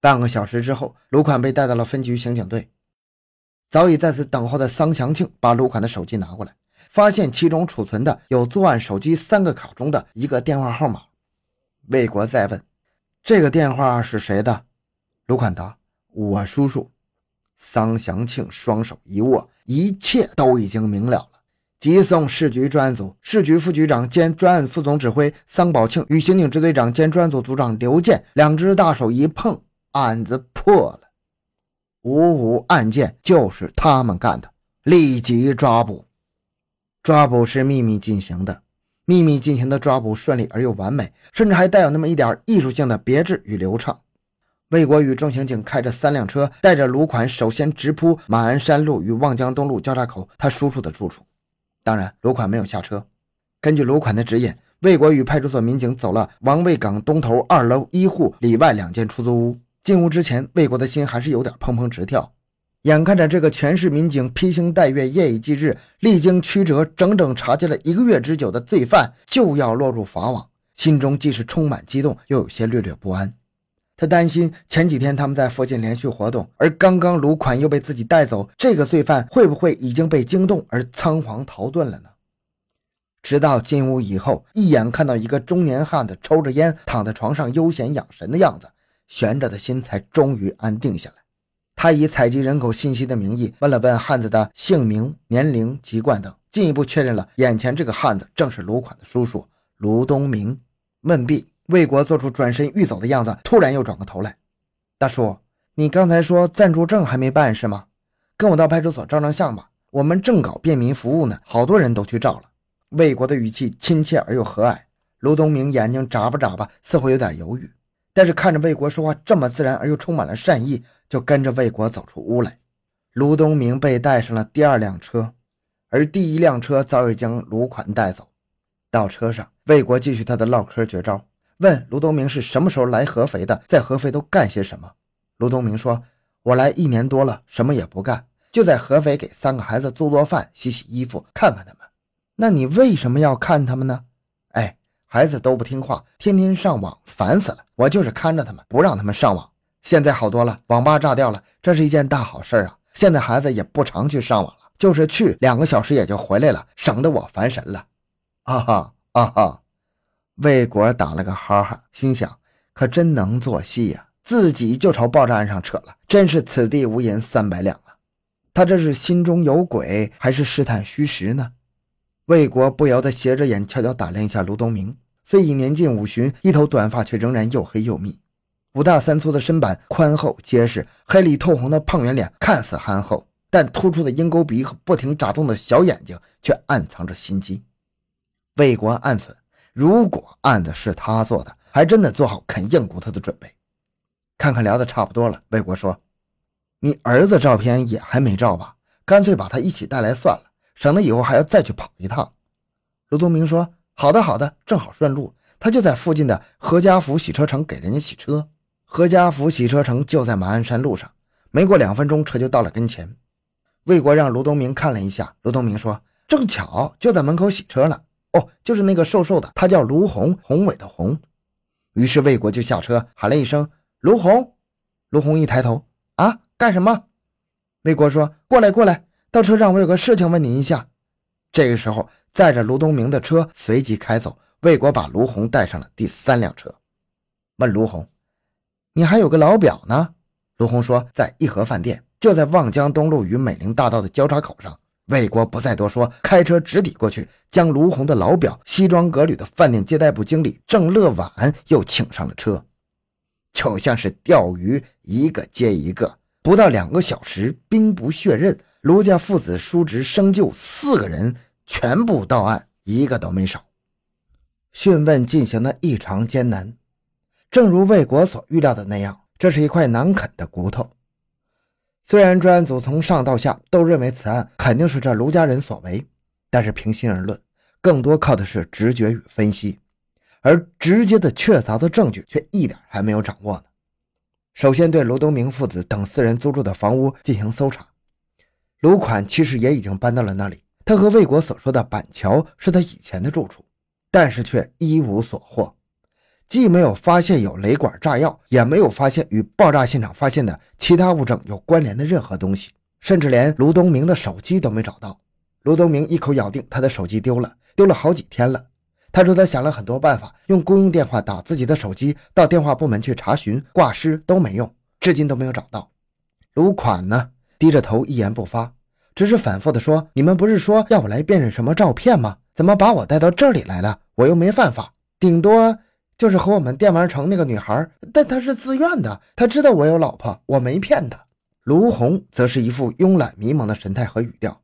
半个小时之后，卢款被带到了分局刑警队。早已在此等候的桑祥庆把卢款的手机拿过来，发现其中储存的有作案手机三个卡中的一个电话号码。魏国再问：“这个电话是谁的？”卢款答：“我叔叔。”桑祥庆双手一握，一切都已经明了了。急送市局专案组，市局副局长兼专案副总指挥桑宝庆与刑警支队长兼专案组组长刘健两只大手一碰，案子破了。五五案件就是他们干的，立即抓捕。抓捕是秘密进行的，秘密进行的抓捕顺利而又完美，甚至还带有那么一点艺术性的别致与流畅。魏国与众刑警开着三辆车，带着卢款，首先直扑马鞍山路与望江东路交叉口他叔叔的住处。当然，卢款没有下车。根据卢款的指引，魏国与派出所民警走了王卫岗东头二楼一户里外两间出租屋。进屋之前，魏国的心还是有点砰砰直跳。眼看着这个全市民警披星戴月、夜以继日、历经曲折、整整查缉了一个月之久的罪犯就要落入法网，心中既是充满激动，又有些略略不安。他担心前几天他们在附近连续活动，而刚刚卢款又被自己带走，这个罪犯会不会已经被惊动而仓皇逃遁了呢？直到进屋以后，一眼看到一个中年汉子抽着烟躺在床上悠闲养神的样子，悬着的心才终于安定下来。他以采集人口信息的名义问了问汉子的姓名、年龄、籍贯等，进一步确认了眼前这个汉子正是卢款的叔叔卢东明。问毕。魏国做出转身欲走的样子，突然又转过头来：“大叔，你刚才说暂住证还没办是吗？跟我到派出所照张相吧。我们正搞便民服务呢，好多人都去照了。”魏国的语气亲切而又和蔼。卢东明眼睛眨巴眨巴，似乎有点犹豫，但是看着魏国说话这么自然而又充满了善意，就跟着魏国走出屋来。卢东明被带上了第二辆车，而第一辆车早已将卢款带走。到车上，魏国继续他的唠嗑绝招。问卢东明是什么时候来合肥的，在合肥都干些什么？卢东明说：“我来一年多了，什么也不干，就在合肥给三个孩子做做饭、洗洗衣服，看看他们。那你为什么要看他们呢？孩子都不听话，天天上网，烦死了。我就是看着他们，不让他们上网。现在好多了，网吧炸掉了，这是一件大好事啊！现在孩子也不常去上网了，就是去两个小时也就回来了，省得我烦神了。啊哈啊哈。”魏国打了个哈哈，心想：可真能做戏呀，自己就朝爆炸案上扯了，真是此地无银三百两啊！他这是心中有鬼，还是试探虚实呢？魏国不由得斜着眼悄悄打量一下卢东明，虽已年近五旬，一头短发却仍然又黑又密，五大三粗的身板宽厚结实，黑里透红的胖圆脸看似憨厚，但突出的鹰钩鼻和不停眨动的小眼睛却暗藏着心机。魏国暗忖。如果案子是他做的，还真得做好啃硬骨头的准备。看看聊得差不多了，魏国说：“你儿子照片也还没照吧？干脆把他一起带来算了，省得以后还要再去跑一趟。”卢东明说：“好的，好的，正好顺路。他就在附近的何家福洗车城给人家洗车。何家福洗车城就在马鞍山路上，没过两分钟，车就到了跟前。魏国让卢东明看了一下，卢东明说：‘正巧就在门口洗车了。’哦，就是那个瘦瘦的，他叫卢红，宏伟的宏。于是魏国就下车喊了一声：“卢红。”卢红一抬头，啊，干什么？魏国说：“过来，过来，到车上，我有个事情问您一下。”这个时候，载着卢东明的车随即开走。魏国把卢红带上了第三辆车，问卢红：“你还有个老表呢？”卢红说：“在义和饭店，就在望江东路与美林大道的交叉口上。”魏国不再多说，开车直抵过去，将卢红的老表西装革履的饭店接待部经理郑乐晚又请上了车，就像是钓鱼，一个接一个，不到两个小时，兵不血刃，卢家父子叔侄生就四个人全部到案，一个都没少。讯问进行的异常艰难，正如魏国所预料的那样，这是一块难啃的骨头。虽然专案组从上到下都认为此案肯定是这卢家人所为，但是平心而论，更多靠的是直觉与分析，而直接的确凿的证据却一点还没有掌握呢。首先对卢东明父子等四人租住的房屋进行搜查，卢款其实也已经搬到了那里，他和魏国所说的板桥是他以前的住处，但是却一无所获。既没有发现有雷管炸药，也没有发现与爆炸现场发现的其他物证有关联的任何东西，甚至连卢东明的手机都没找到。卢东明一口咬定他的手机丢了，丢了好几天了。他说他想了很多办法，用公用电话打自己的手机，到电话部门去查询挂失都没用，至今都没有找到。卢款呢，低着头一言不发，只是反复的说：“你们不是说要我来辨认什么照片吗？怎么把我带到这里来了？我又没犯法，顶多就是和我们电玩城那个女孩，但她是自愿的，她知道我有老婆，我没骗她。”卢红则是一副慵懒迷茫的神态和语调。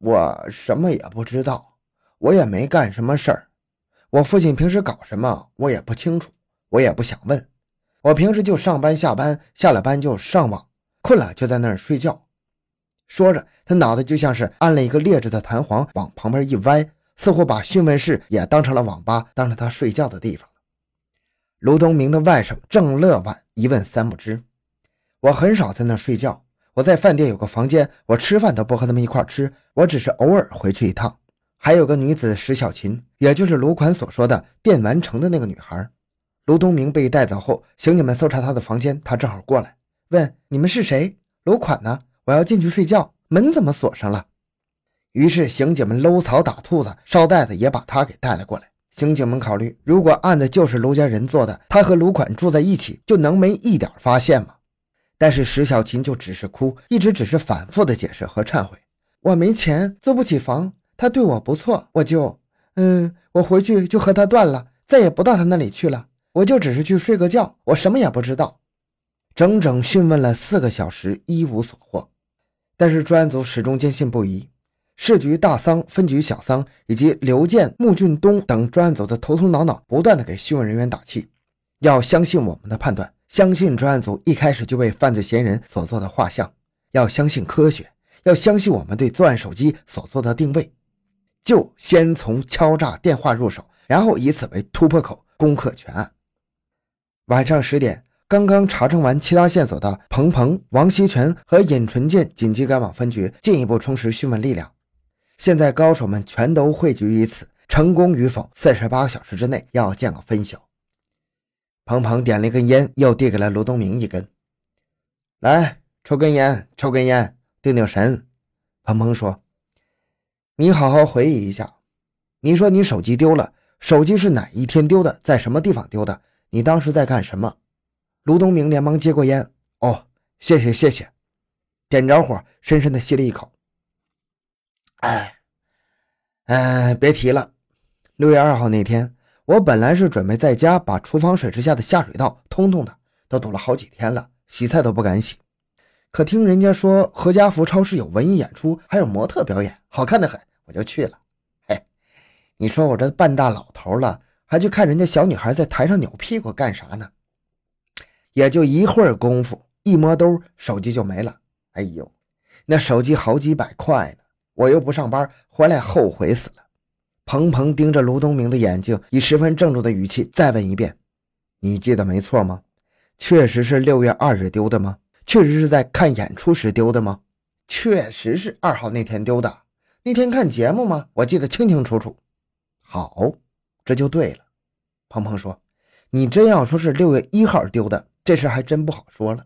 我什么也不知道，我也没干什么事儿。我父亲平时搞什么，我也不清楚，我也不想问。我平时就上班下班，下了班就上网，困了就在那儿睡觉。说着，他脑袋就像是安了一个劣质的弹簧，往旁边一歪，似乎把讯问室也当成了网吧，当成他睡觉的地方卢东明的外甥郑乐晚一问三不知。我很少在那儿睡觉。我在饭店有个房间，我吃饭都不和他们一块吃，我只是偶尔回去一趟。还有个女子石小琴，也就是卢款所说的电玩城的那个女孩。卢东明被带走后，刑警们搜查他的房间，他正好过来问：“你们是谁？卢款呢？我要进去睡觉，门怎么锁上了？”于是刑警们搂草打兔子，捎带子也把他给带了过来。刑警们考虑，如果案子就是卢家人做的，他和卢款住在一起，就能没一点发现吗？但是石小琴就只是哭，一直只是反复的解释和忏悔。我没钱，租不起房，他对我不错，我就，嗯，我回去就和他断了，再也不到他那里去了。我就只是去睡个觉，我什么也不知道。整整讯问了四个小时，一无所获。但是专案组始终坚信不疑，市局大桑、分局小桑以及刘建、穆俊东等专案组的头头脑脑，不断的给讯问人员打气，要相信我们的判断。相信专案组一开始就为犯罪嫌疑人所做的画像，要相信科学，要相信我们对作案手机所做的定位，就先从敲诈电话入手，然后以此为突破口攻克全案。晚上十点，刚刚查证完其他线索的彭鹏、王锡全和尹纯建紧急赶往分局，进一步充实讯问力量。现在高手们全都汇聚于此，成功与否，四十八个小时之内要见个分晓。彭鹏点了一根烟，又递给了卢东明一根。来，抽根烟，抽根烟，定定神。彭鹏说：“你好好回忆一下，你说你手机丢了，手机是哪一天丢的，在什么地方丢的？你当时在干什么？”卢东明连忙接过烟。哦，谢谢谢谢，点着火，深深的吸了一口。哎，哎，别提了，六月二号那天。我本来是准备在家把厨房水池下的下水道通通的，都堵了好几天了，洗菜都不敢洗。可听人家说何家福超市有文艺演出，还有模特表演，好看的很，我就去了。嘿，你说我这半大老头了，还去看人家小女孩在台上扭屁股干啥呢？也就一会儿功夫，一摸兜，手机就没了。哎呦，那手机好几百块呢，我又不上班，回来后悔死了。鹏鹏盯着卢东明的眼睛，以十分郑重的语气再问一遍：“你记得没错吗？确实是六月二日丢的吗？确实是在看演出时丢的吗？确实是二号那天丢的。那天看节目吗？我记得清清楚楚。好，这就对了。”鹏鹏说：“你真要说是六月一号丢的，这事还真不好说了。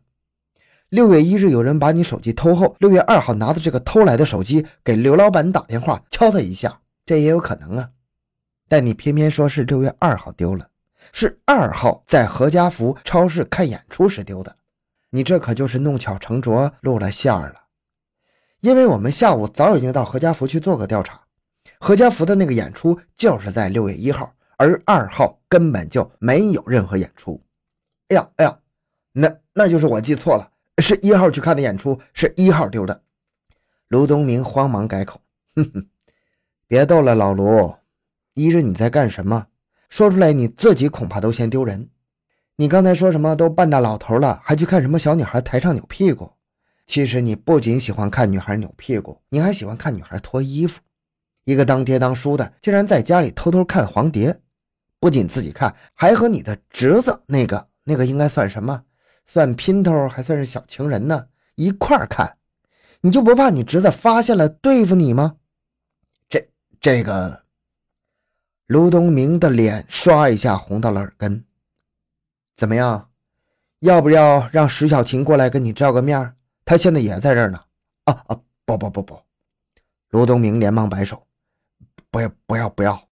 六月一日有人把你手机偷后，六月二号拿着这个偷来的手机给刘老板打电话敲他一下。”这也有可能啊，但你偏偏说是六月二号丢了，是二号在何家福超市看演出时丢的，你这可就是弄巧成拙，露了馅儿了。因为我们下午早已经到何家福去做个调查，何家福的那个演出就是在六月一号，而二号根本就没有任何演出。哎呀哎呀，那那就是我记错了，是一号去看的演出，是一号丢的。卢东明慌忙改口，哼哼。别逗了，老卢，一日你在干什么？说出来你自己恐怕都嫌丢人。你刚才说什么？都半大老头了，还去看什么小女孩台上扭屁股？其实你不仅喜欢看女孩扭屁股，你还喜欢看女孩脱衣服。一个当爹当叔的，竟然在家里偷偷看黄碟，不仅自己看，还和你的侄子那个那个应该算什么？算姘头还算是小情人呢？一块看，你就不怕你侄子发现了对付你吗？这这个卢东明的脸唰一下红到了耳根。怎么样？要不要让石小琴过来跟你照个面？她现在也在这儿呢。啊啊！不不不不！卢东明连忙摆手：“不要不要不要！